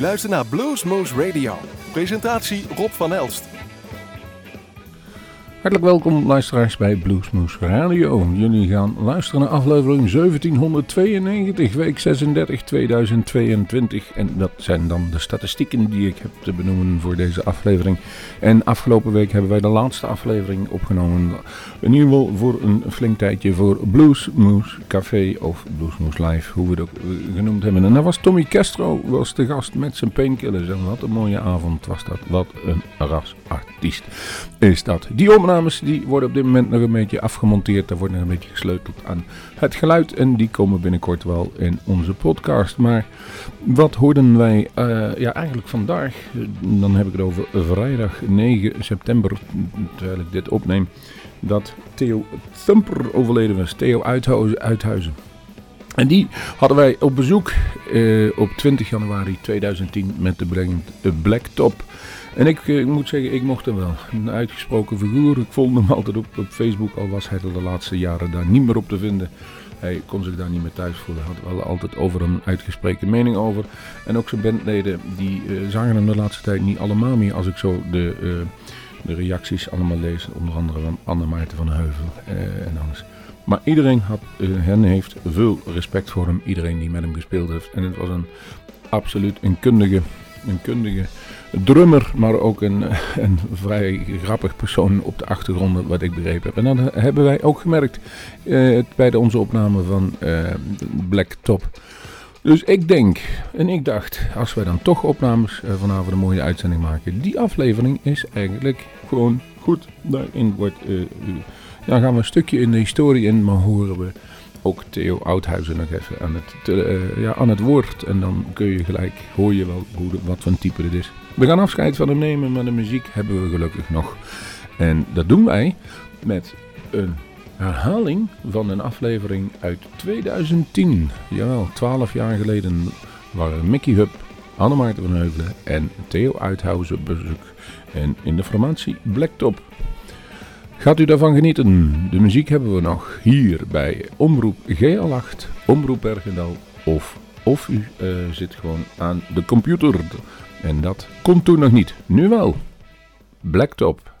luistert naar Bluesmoose Radio. Presentatie Rob van Elst. Hartelijk welkom luisteraars bij Bluesmoose Radio. Jullie gaan luisteren naar aflevering 1792, week 36, 2022. En dat zijn dan de statistieken die ik heb te benoemen voor deze aflevering. En afgelopen week hebben wij de laatste aflevering opgenomen. In ieder geval voor een flink tijdje voor Bluesmoose Café of Bluesmoose Live, hoe we het ook eh, genoemd hebben. En daar was Tommy Castro was de gast met zijn painkillers. En wat een mooie avond was dat. Wat een rasartiest is dat. Die opnames die worden op dit moment nog een beetje afgemonteerd. Daar wordt nog een beetje gesleuteld aan het geluid. En die komen binnenkort wel in onze podcast. Maar wat hoorden wij uh, ja, eigenlijk vandaag? Dan heb ik het over vrijdag 9 september, terwijl ik dit opneem. Dat Theo Thumper overleden was. Theo Uithuizen. En die hadden wij op bezoek uh, op 20 januari 2010 met de brand Black Top. En ik, ik, moet zeggen, ik mocht hem wel. Een uitgesproken figuur. Ik volgde hem altijd op, op Facebook, al was hij de laatste jaren daar niet meer op te vinden. Hij kon zich daar niet meer thuis voelen. Had wel altijd over een uitgesproken mening over. En ook zijn bandleden, die uh, zagen hem de laatste tijd niet allemaal meer. Als ik zo de, uh, de reacties allemaal lees. Onder andere van Anne Maarten van Heuvel en alles. Maar iedereen had, hen heeft veel respect voor hem. Iedereen die met hem gespeeld heeft. En het was een absoluut een kundige, een kundige drummer, maar ook een, een vrij grappig persoon op de achtergrond, wat ik begrepen heb. En dat hebben wij ook gemerkt uh, bij de, onze opname van uh, Black Top. Dus ik denk, en ik dacht, als wij dan toch opnames uh, vanavond een mooie uitzending maken, die aflevering is eigenlijk gewoon goed. Daarin wordt, dan gaan we een stukje in de historie in, maar horen we ook Theo Oudhuizen nog even aan het, uh, ja, aan het woord. En dan kun je gelijk, hoor je wel hoe, wat voor type het is. We gaan afscheid van hem nemen, maar de muziek hebben we gelukkig nog. En dat doen wij met een herhaling van een aflevering uit 2010. Jawel, 12 jaar geleden waren Mickey Hub, Annemaarten van Heuvelen en Theo Uithuizen bezoek. En in de formatie Blacktop. Gaat u daarvan genieten? De muziek hebben we nog hier bij Omroep GL8, Omroep Bergendal of, of u uh, zit gewoon aan de computer. En dat kon toen nog niet. Nu wel. Blacktop.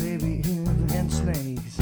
baby in and snakes.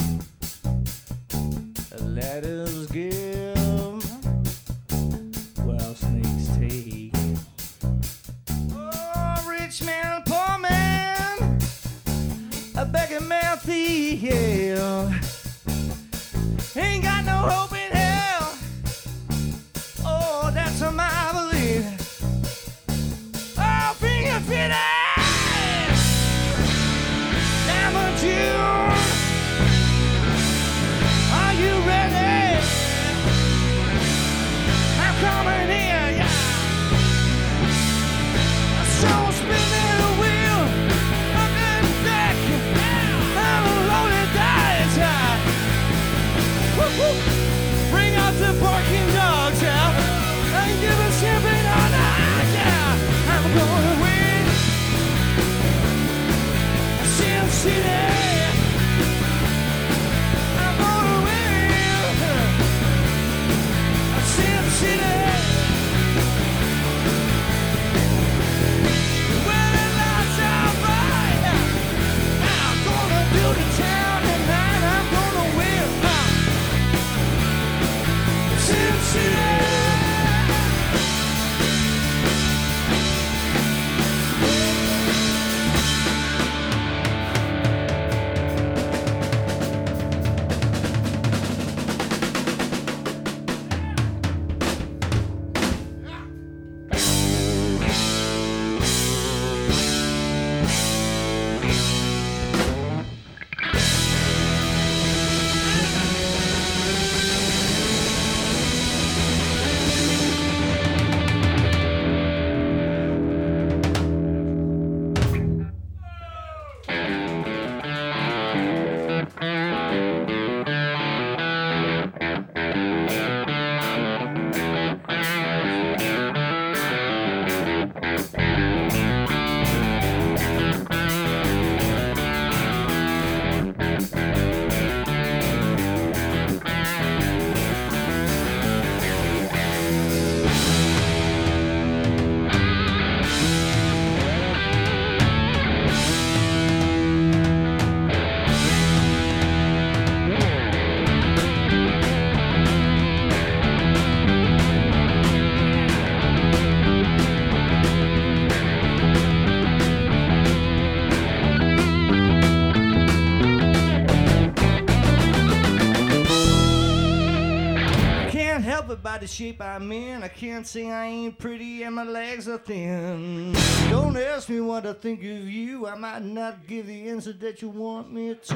The shape I'm in. I can't say I ain't pretty and my legs are thin. Don't ask me what I think of you. I might not give the answer that you want me to.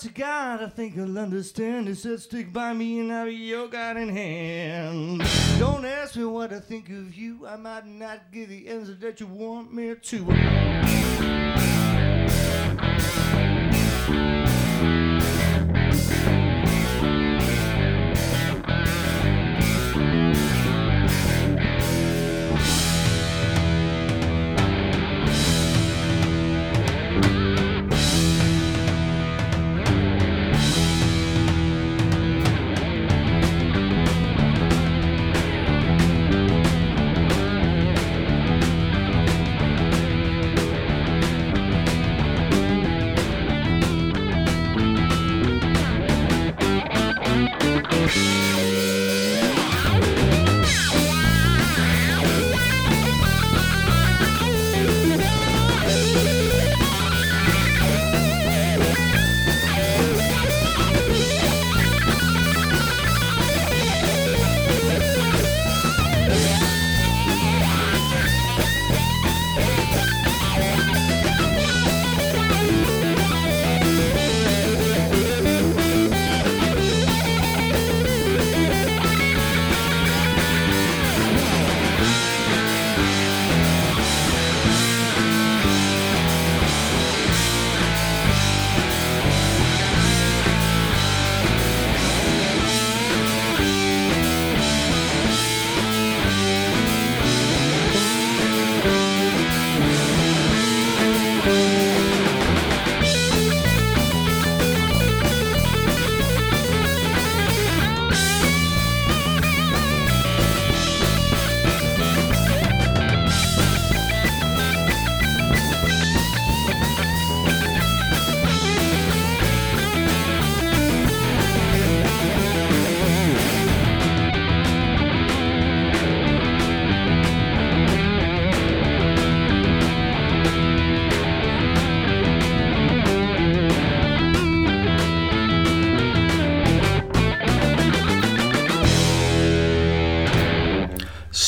To God, I think He'll understand. He said, "Stick by me, and I'll be your guiding hand." Don't ask me what I think of you. I might not give the answer that you want me to.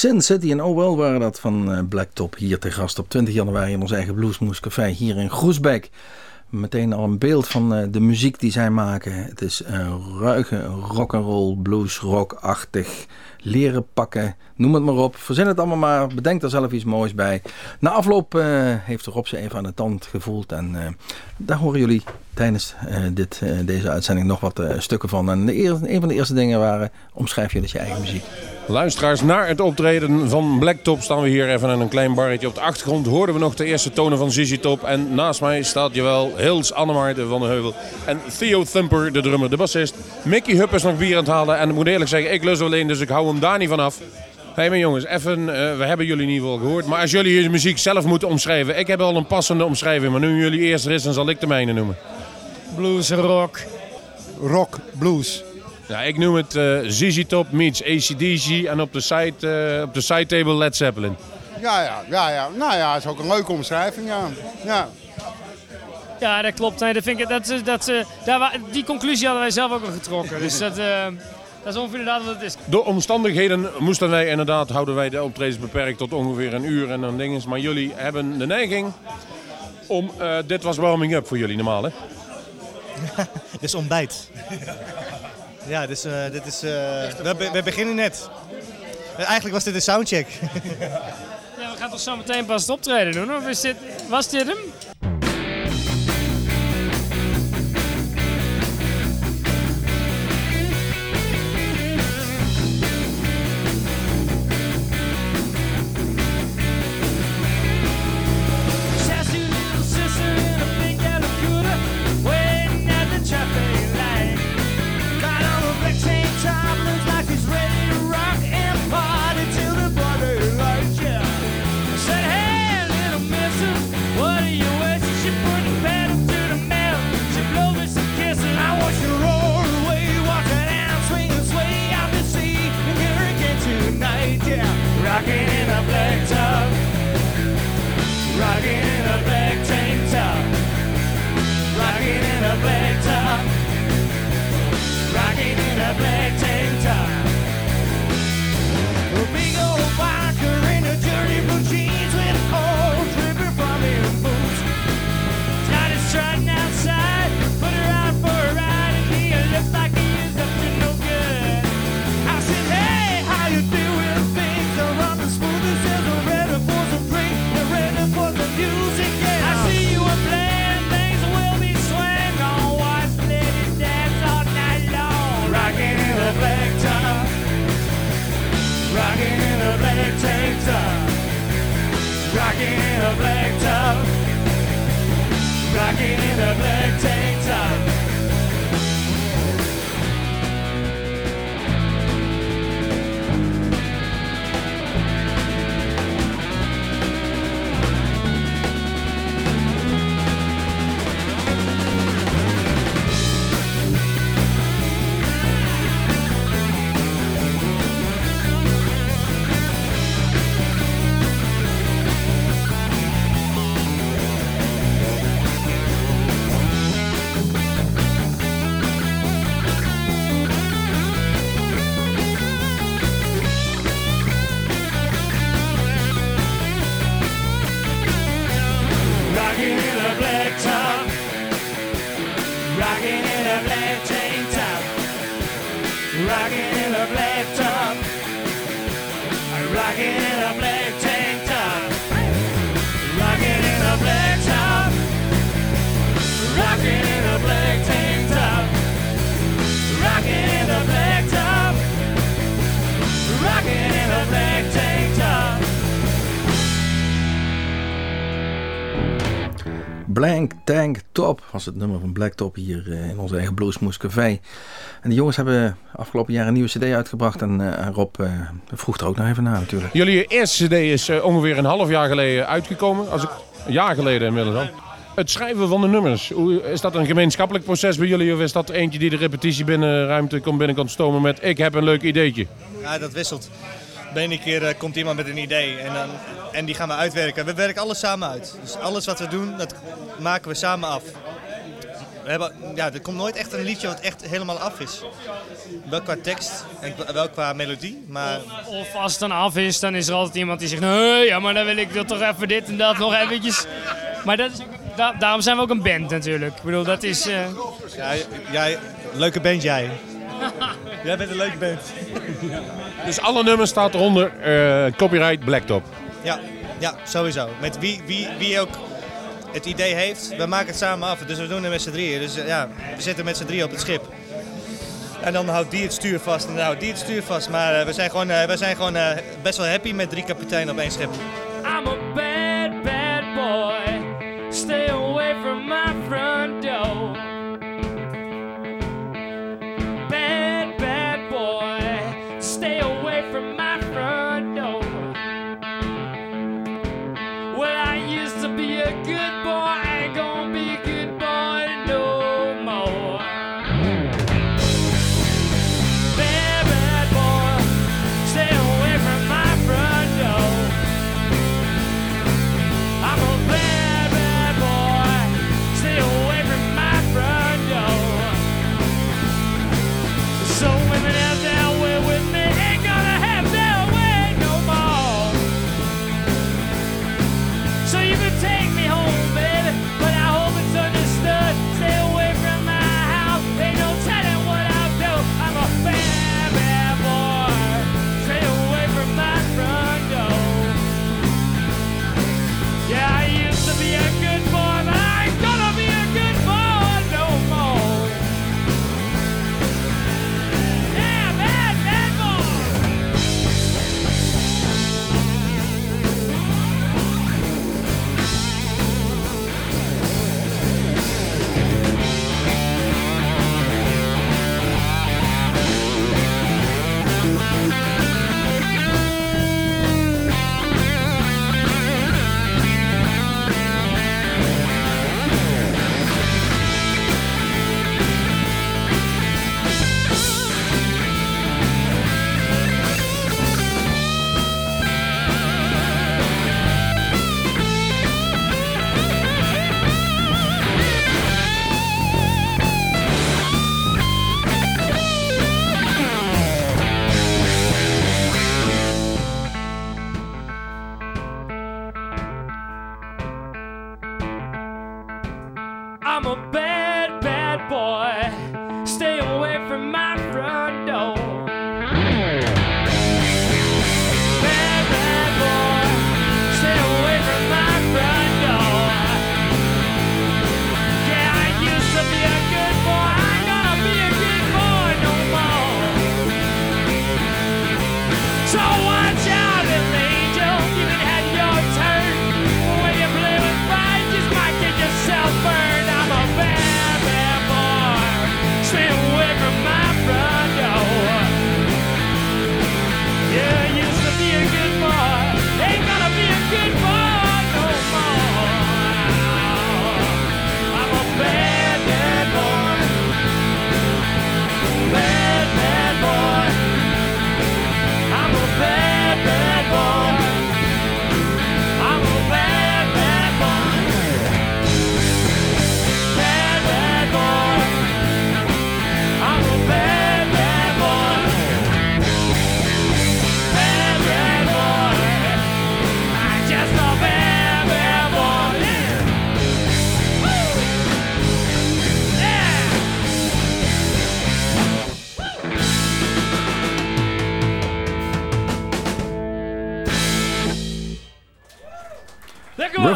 Sin City en Oh waren dat van eh, Blacktop hier te gast op 20 januari in ons eigen Bluesmoes Café hier in Groesbeek. Meteen al een beeld van eh, de muziek die zij maken. Het is een ruige rock'n'roll, blues, rock-achtig. Leren pakken, noem het maar op. Verzin het allemaal maar, bedenk er zelf iets moois bij. Na afloop uh, heeft Rob ze even aan de tand gevoeld. En uh, daar horen jullie tijdens uh, dit, deze uitzending nog wat stukken van. En de eerste, een van de eerste dingen waren, omschrijf je dat je eigen muziek. Luisteraars, naar het optreden van Blacktop staan we hier even aan een klein barretje. Op de achtergrond hoorden we nog de eerste tonen van Zizi Top. En naast mij staat jawel Hils Annemaarten van de Heuvel. En Theo Thumper, de drummer, de bassist. Mickey Hupp is nog bier aan het halen. En ik moet eerlijk zeggen, ik lus alleen, dus ik hou hem daar niet van af. Hé hey, mijn jongens, even, uh, we hebben jullie in ieder geval gehoord. Maar als jullie je muziek zelf moeten omschrijven. Ik heb al een passende omschrijving, maar nu jullie eerst er is, dan zal ik de mijne noemen. Blues, rock. Rock, blues. Ja, ik noem het uh, ZZ Top meets ACDC en op de side, uh, op de side table Led Zeppelin. Ja, ja, ja, ja. Nou ja, dat is ook een leuke omschrijving, ja. Ja, ja dat klopt. Nee, dat vind ik, dat, dat, daar, die conclusie hadden wij zelf ook al getrokken. Dus dat, uh, dat is ongeveer inderdaad wat het is. Door omstandigheden moesten wij inderdaad, houden wij de optredens beperkt tot ongeveer een uur en dan dingen. Maar jullie hebben de neiging om, uh, dit was warming up voor jullie normaal hè? dit is ontbijt. Ja, dus uh, dit is, uh, we, we, beginnen net. Eigenlijk was dit een soundcheck. ja, we gaan toch zo meteen pas het optreden doen? Of is dit, was dit hem? Blank Tank Top was het nummer van Blacktop hier uh, in onze eigen Bluesmoes Café. En de jongens hebben afgelopen jaar een nieuwe cd uitgebracht en uh, Rob uh, vroeg er ook nog even naar natuurlijk. Jullie eerste cd is ongeveer een half jaar geleden uitgekomen, als ik, een jaar geleden inmiddels al. Het schrijven van de nummers, hoe, is dat een gemeenschappelijk proces bij jullie of is dat eentje die de repetitie binnenruimte komt binnen kan stomen met ik heb een leuk ideetje? Ja, dat wisselt. De ene keer uh, komt iemand met een idee en, dan, en die gaan we uitwerken. We werken alles samen uit. Dus alles wat we doen, dat maken we samen af. we hebben, ja, er komt nooit echt een liedje wat echt helemaal af is. Wel qua tekst en wel qua melodie. Maar Of als het dan af is, dan is er altijd iemand die zegt... Nee, ja, maar dan wil ik toch even dit en dat nog eventjes. Maar dat is ook, da- daarom zijn we ook een band natuurlijk. Ik bedoel, dat is... eh, jij, leuke band jij. jij bent een leuke band. Dus alle nummers staat eronder eh, copyright Blacktop. Ja, ja, sowieso. Met wie, wie, wie ook het idee heeft, we maken het samen af. Dus we doen het met z'n drieën. Dus eh, ja, we zitten met z'n drieën op het schip. En dan houdt die het stuur vast en dan houdt die het stuur vast. Maar eh, we zijn gewoon, eh, we zijn gewoon eh, best wel happy met drie kapiteinen op één schip. I'm a bad, bad boy. Stay away from my front door. Good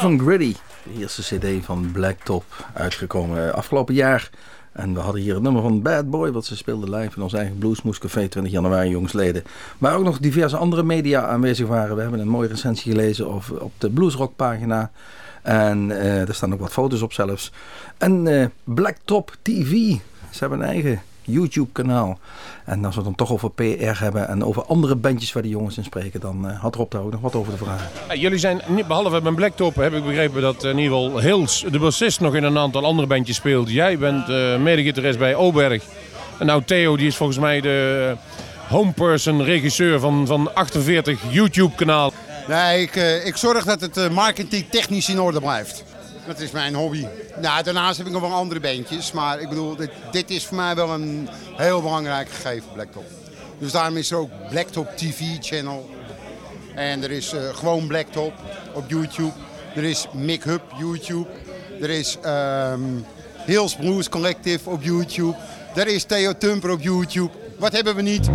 And Gritty, de eerste cd van Blacktop, uitgekomen eh, afgelopen jaar. En we hadden hier het nummer van Bad Boy, wat ze speelden live in ons eigen Bluesmoes Café 20 januari jongsleden. Waar ook nog diverse andere media aanwezig waren. We hebben een mooie recensie gelezen of, op de Bluesrock pagina. En eh, er staan ook wat foto's op zelfs. En eh, Blacktop TV, ze hebben een eigen YouTube kanaal. En als we het dan toch over PR hebben en over andere bandjes waar die jongens in spreken, dan eh, had Rob daar ook nog wat over te vragen. Ja, jullie zijn, behalve bij Blacktop, heb ik begrepen dat in ieder geval Hills, de bassist, nog in een aantal andere bandjes speelt. Jij bent eh medegitarist bij Oberg. En nou Theo, die is volgens mij de homeperson, regisseur van, van 48 YouTube-kanaal. Nee, ik, eh, ik zorg dat het eh, marketing technisch in orde blijft. Dat is mijn hobby. Nou, daarnaast heb ik nog wel andere beentjes. Maar ik bedoel, dit, dit is voor mij wel een heel belangrijk gegeven, Blacktop. Dus daarom is er ook Blacktop TV-channel. En er is eh, gewoon Blacktop op YouTube. Er is Mick Hub YouTube. Er is ehm, Hills Blues Collective op YouTube. Er is Theo Tumper op YouTube. Wat hebben we niet?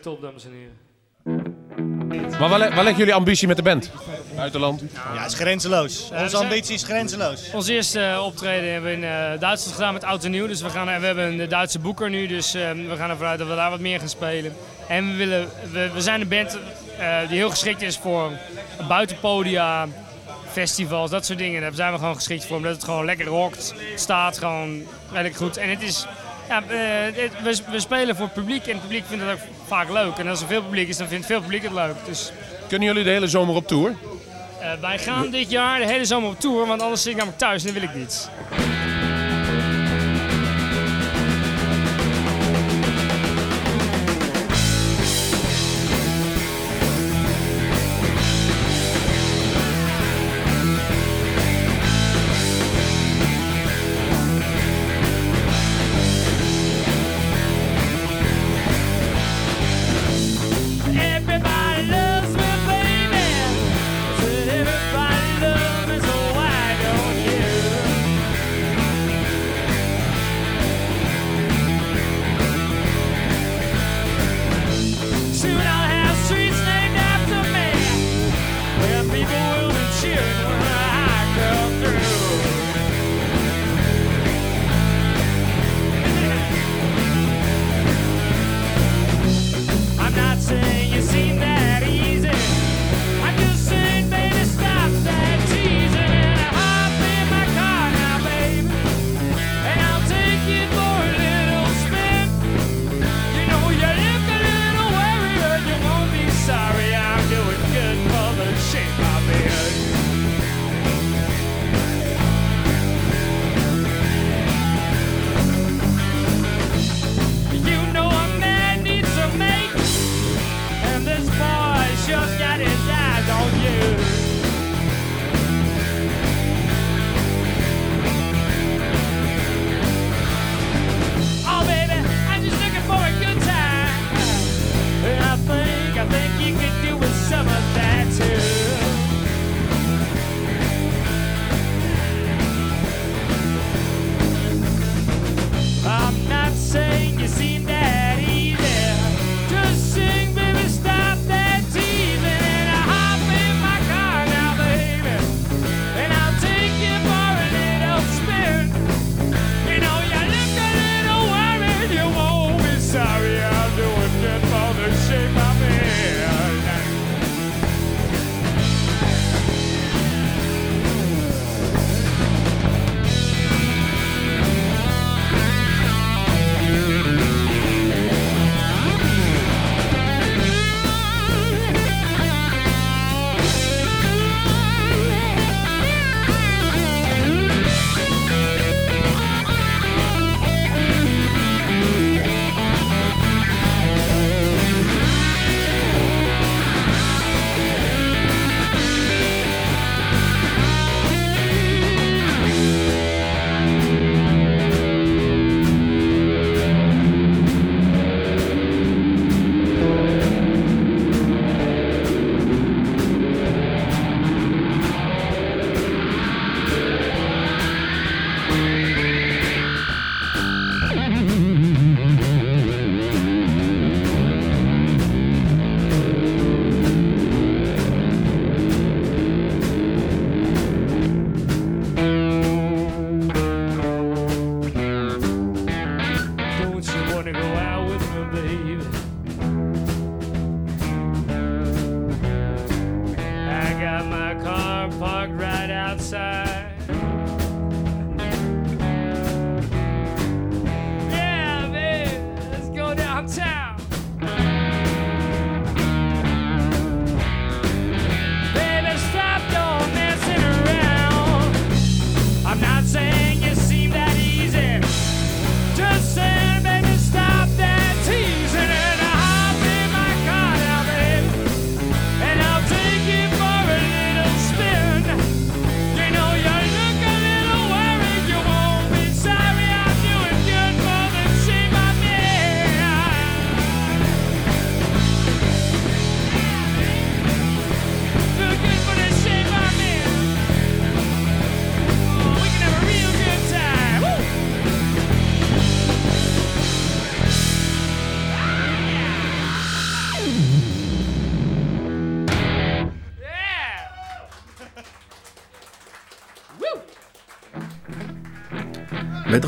Top, dames en heren. Maar waar, waar leggen jullie ambitie met de band? Buitenland? Ja, het is grenzeloos. Onze ambitie is grenzeloos. Ons eerste eh, optreden hebben we in eh, Duitsland gedaan met Oud en Nieuw. Dus we, gaan, we hebben een Duitse boeker nu, dus eh, we gaan ervan uit dat we daar wat meer gaan spelen. En we, willen, we, we zijn een band eh, die heel geschikt is voor buitenpodia, festivals, dat soort dingen. Daar zijn we gewoon geschikt voor, omdat het gewoon lekker rockt, staat gewoon redelijk goed. En het is, ja, eh, we, we spelen voor het publiek en het publiek vindt het ook vaak leuk. En als er veel publiek is, dan vindt veel publiek het leuk. Dus Kunnen jullie de hele zomer op tour? eh, wij gaan dit jaar de hele zomer op tour, want anders zit ik namelijk thuis en dat wil ik niet.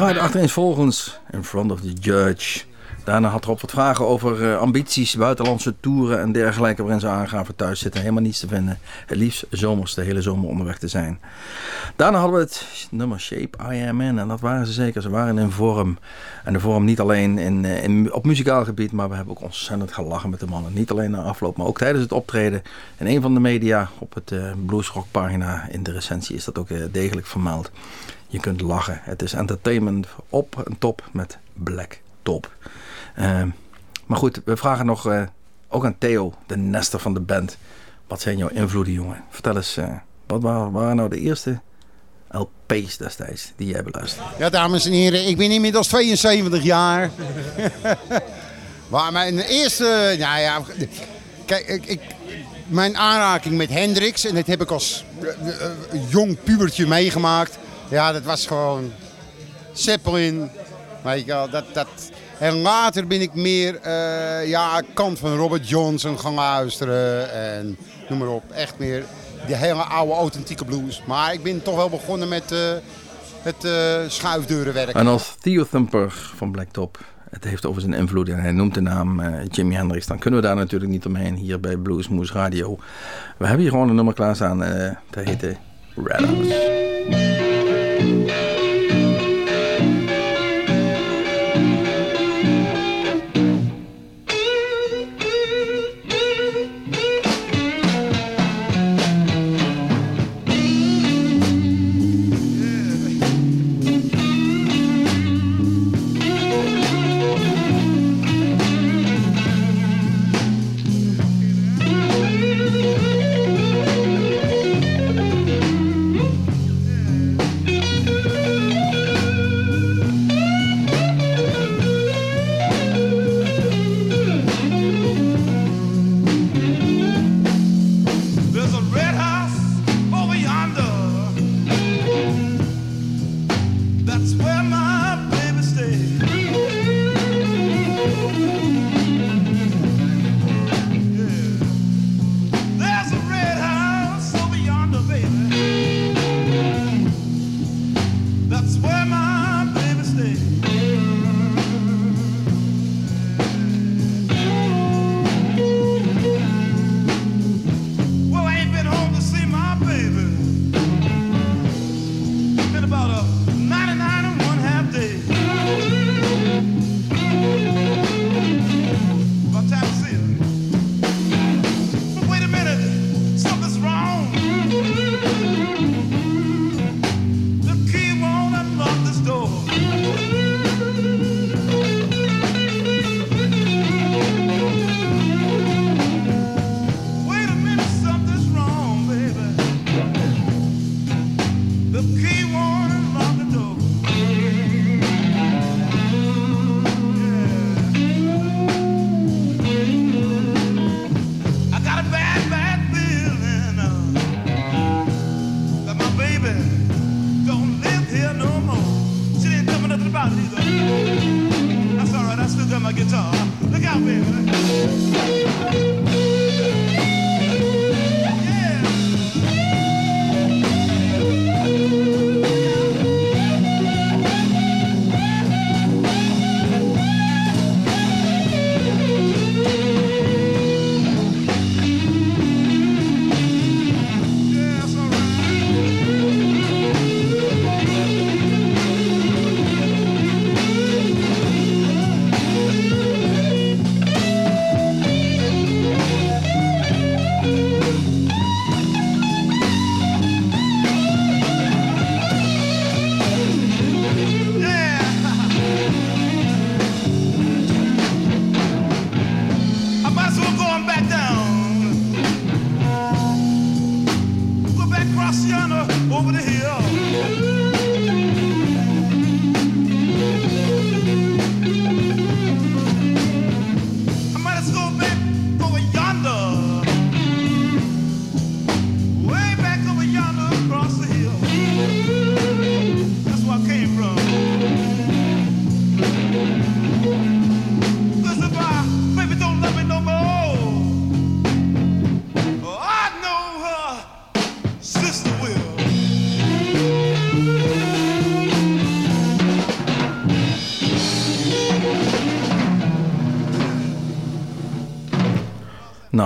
Wij draaiden achtereenvolgens in front of the judge. Daarna had Rob wat vragen over eh, ambities, buitenlandse toeren en dergelijke. Waarin ze aangaven thuis zitten helemaal niets te vinden. Het liefst zomers, de hele zomer onderweg te zijn. Daarna hadden we het nummer Shape I Am In. En dat waren ze zeker. Ze waren in vorm. En de vorm niet alleen in, eh, op muzikaal gebied. Maar we hebben ook ontzettend gelachen met de mannen. Niet alleen na afloop, maar ook tijdens het optreden. In een van de media op het uh, Bluesrock pagina in de recensie is dat ook degelijk vermeld. Je kunt lachen. Het is entertainment op en top met Black Top. Uh, maar goed, we vragen nog uh, ook aan Theo, de nester van de band. Wat zijn jouw invloeden, jongen? Vertel eens, uh, wat waren, waren, nou de eerste LP's destijds die jij beluisterde? Ja, dames en heren, ik ben inmiddels 72 jaar. maar mijn eerste, nou ja, kijk, ik, ik, mijn aanraking met Hendrix, en dat heb ik als jong pubertje meegemaakt. Ja, dat was gewoon Zeppelin. Je wel, dat, dat, en later ben ik meer uh, ja, kant van Robert Johnson gaan luisteren. En noem maar op. Echt meer de hele oude authentieke blues. Maar ik ben toch wel begonnen met uh, het uh, schuifdeurenwerk. En als Theo Thumper van Blacktop het heeft over zijn invloed en hij noemt de naam Jimi Hendrix, dan kunnen we daar natuurlijk niet omheen hier bij Bluesmoose Radio. We hebben hier gewoon een nummer klaarstaan. Uh, dat heet Red.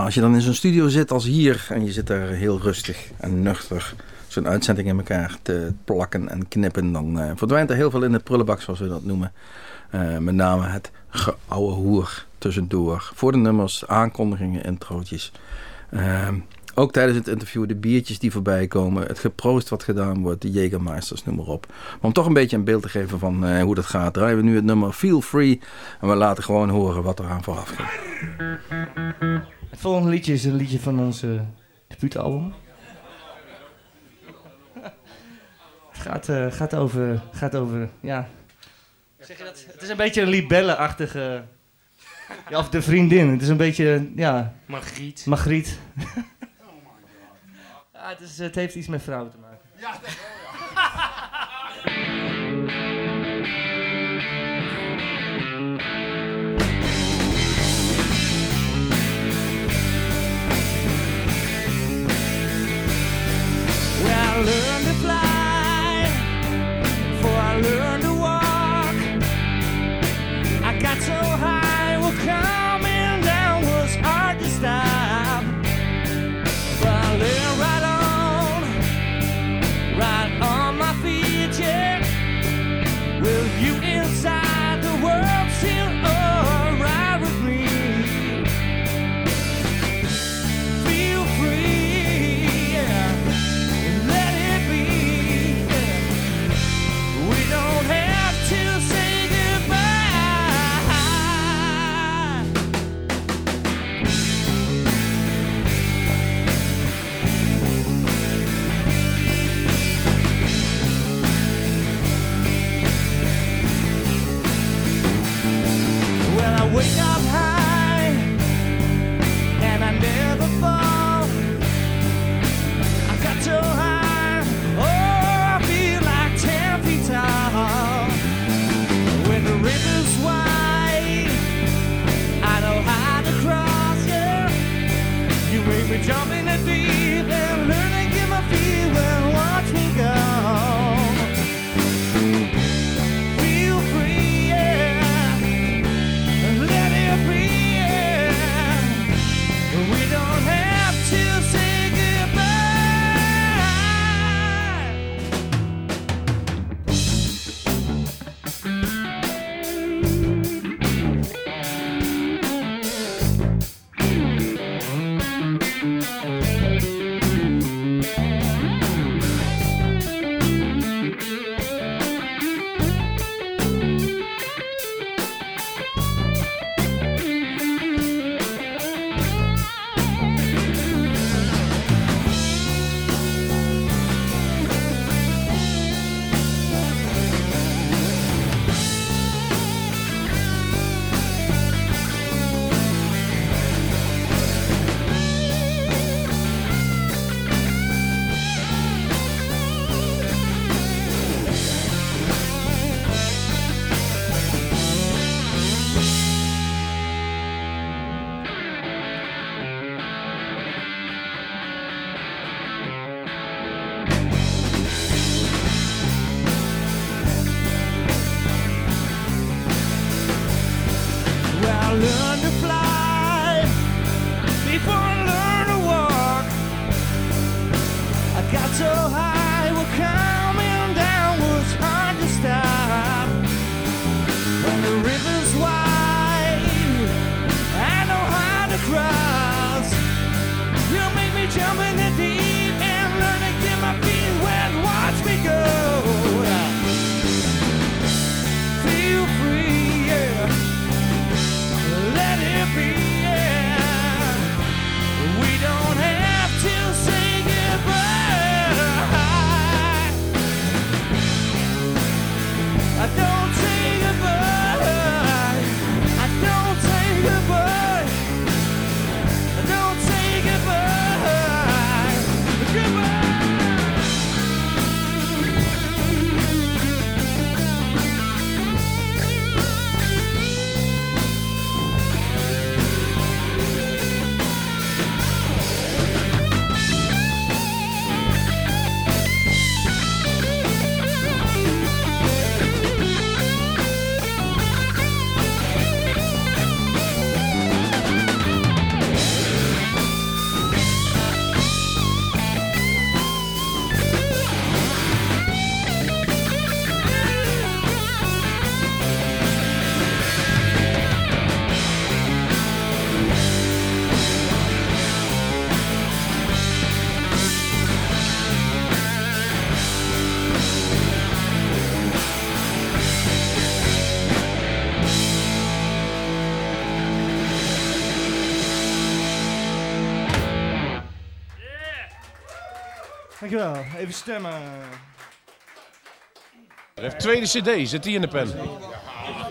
Als je dan in zo'n studio zit als hier en je zit daar heel rustig en nuchter zo'n uitzending in elkaar te plakken en knippen, dan eh, verdwijnt er heel veel in de prullenbak, zoals we dat noemen. Eh, met name het geouwe hoer tussendoor. Voor de nummers, aankondigingen, introotjes. Ehm, ook tijdens het interview de biertjes die voorbij komen. Het geproost wat gedaan wordt. De Jägermeisters, noem maar op. Maar om toch een beetje een beeld te geven van eh, hoe dat gaat. Draaien we nu het nummer Feel Free. En we laten gewoon horen wat er aan vooraf gaat. Het volgende liedje is een liedje van ons uh, debuutalbum. Het gaat, eh, gaat, over, gaat over, ja... Zeg je dat? Het is een beetje een libelle-achtige... Ja, of de vriendin. Het is een beetje, ja... Margriet. Margriet. ja, het, is, het heeft iets met vrouwen te maken. Ja, learned wake up Dankjewel. Even stemmen. Hij heeft tweede cd, zit die in de pen?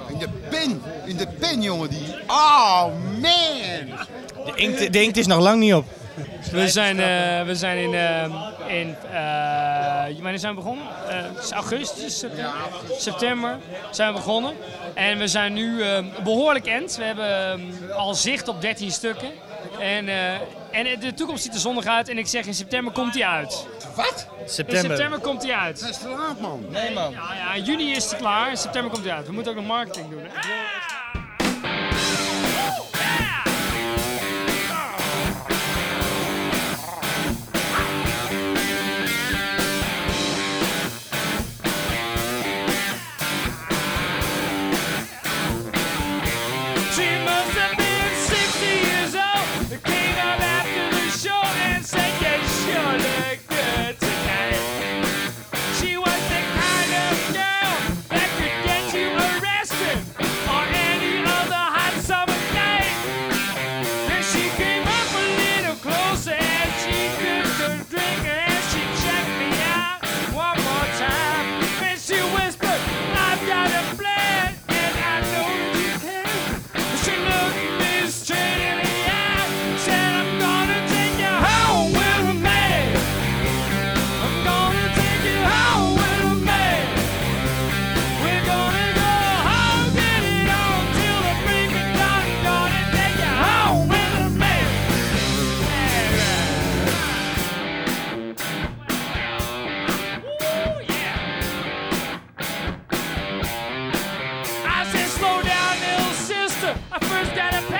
In de pen, in de pen jongen die. Oh man! De inkt, de inkt is nog lang niet op. We zijn, eh, we zijn in, eh, in eh, wanneer zijn we begonnen? Eh, het is augustus, september, september zijn we begonnen. En we zijn nu eh, behoorlijk end. We hebben eh, al zicht op 13 stukken. En, eh, en de toekomst ziet er zonnig uit. En ik zeg in september komt hij uit. Wat? In September. september komt hij uit. Dat is te laat man. Nee man. Ja, ja, in juni is het klaar. In september komt hij uit. We moeten ook nog marketing doen. hè. Gotta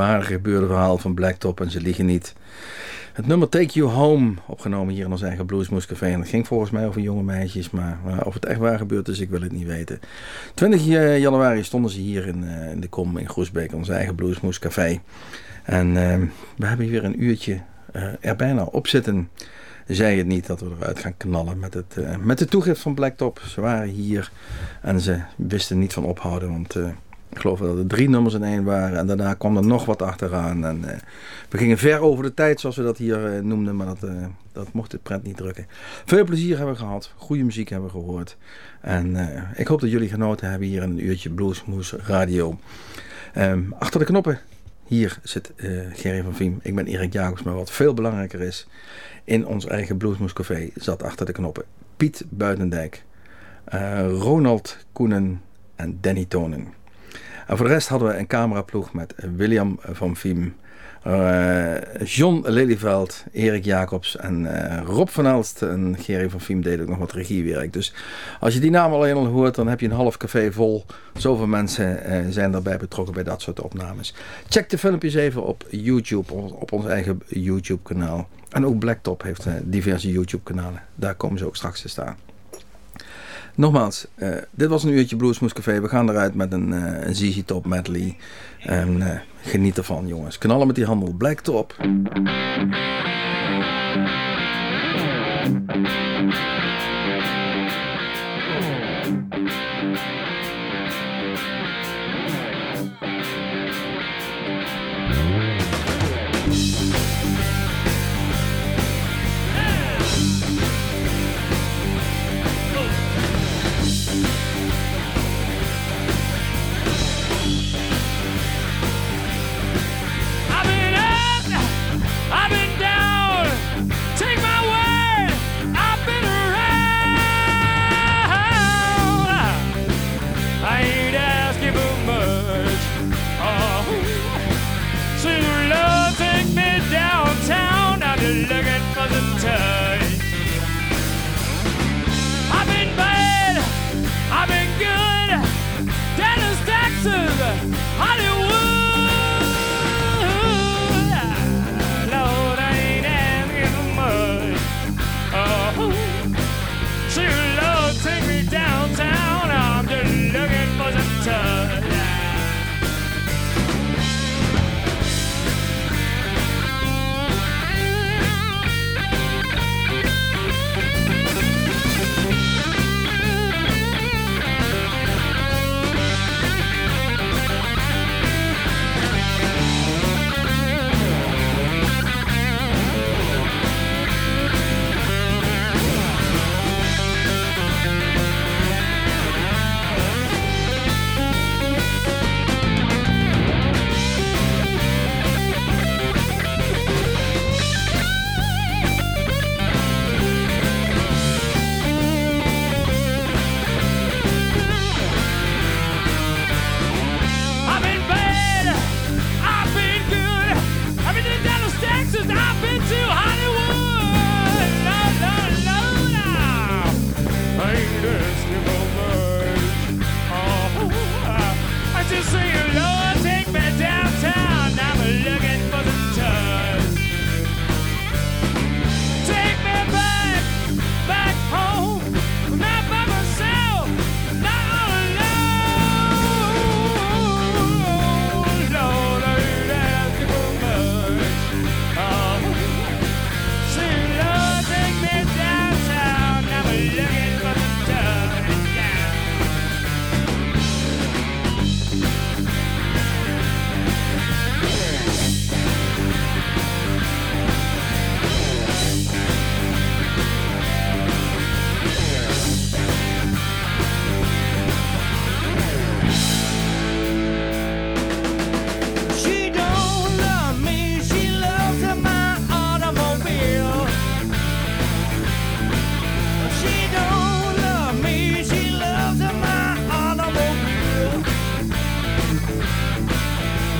ware gebeurde verhaal van Blacktop en ze liegen niet. Het nummer Take You Home, opgenomen hier in ons eigen Bluesmoes Café. En het ging volgens mij over jonge meisjes, maar of het echt waar gebeurd is, ik wil het niet weten. 20 januari stonden ze hier in, eh, in de Kom in Groesbeek, ons eigen Bluesmoes Café. En eh, we hebben hier weer een uurtje eh, er bijna op zitten. zei het niet dat we eruit gaan knallen met, het, eh, met de toegift van Blacktop. Ze waren hier en ze wisten niet van ophouden, want eh, ik geloof dat er drie nummers in één waren. En daarna kwam er nog wat achteraan. En eh, we gingen ver over de tijd, zoals we dat hier eh, noemden, maar dat, eh, dat mocht het prent niet drukken. Veel plezier hebben we gehad, goede muziek hebben we gehoord. En ik hoop dat jullie genoten hebben hier een uurtje Bluesmoes Radio. Ehm, achter de knoppen, hier zit Gerry van Viem. Ik ben Erik Jacobs, maar wat veel belangrijker is, in ons eigen Bluesmoes Café zat achter de knoppen Piet Buitendijk, Ronald Koenen en Danny Tonen. En voor de rest hadden we een cameraploeg met William van Viem, eh, John Lelyveld, Erik Jacobs en eh, Rob van Elst en Gerry van Viem deden ook nog wat regiewerk. Dus als je die naam alleen al hoort, dan heb je een half café vol. Zoveel mensen eh, zijn daarbij betrokken bij dat soort opnames. Check de filmpjes even op YouTube, op, ons eigen YouTube kanaal. En ook Blacktop heeft diverse YouTube kanalen. Daar komen ze ook straks te staan. Nogmaals, eh, dit was een uurtje Bluesmoes Café. We gaan eruit met een, eh een ZZ Top medley. En eh, geniet ervan jongens. Knallen met die handel. Blacktop. I've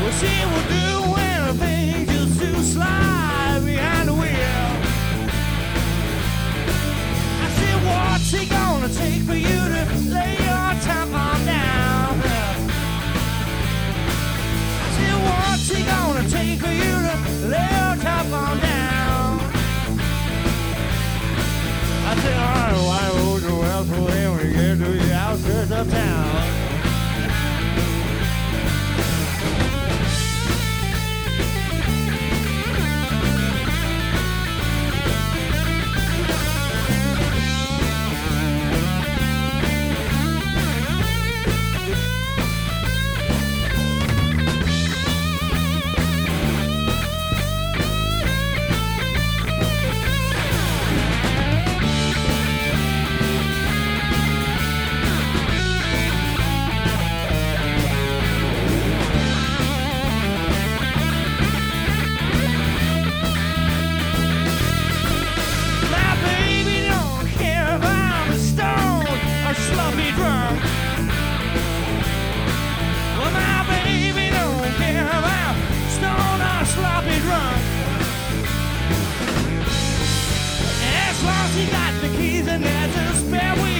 Well, she will do anything just to slide behind the wheel. I said, what's gonna take for you to lay your top on down? I said, what's gonna take for you to lay your top on down? I said, you when we get to the outskirts of town? She got the keys and there's a spare wheel.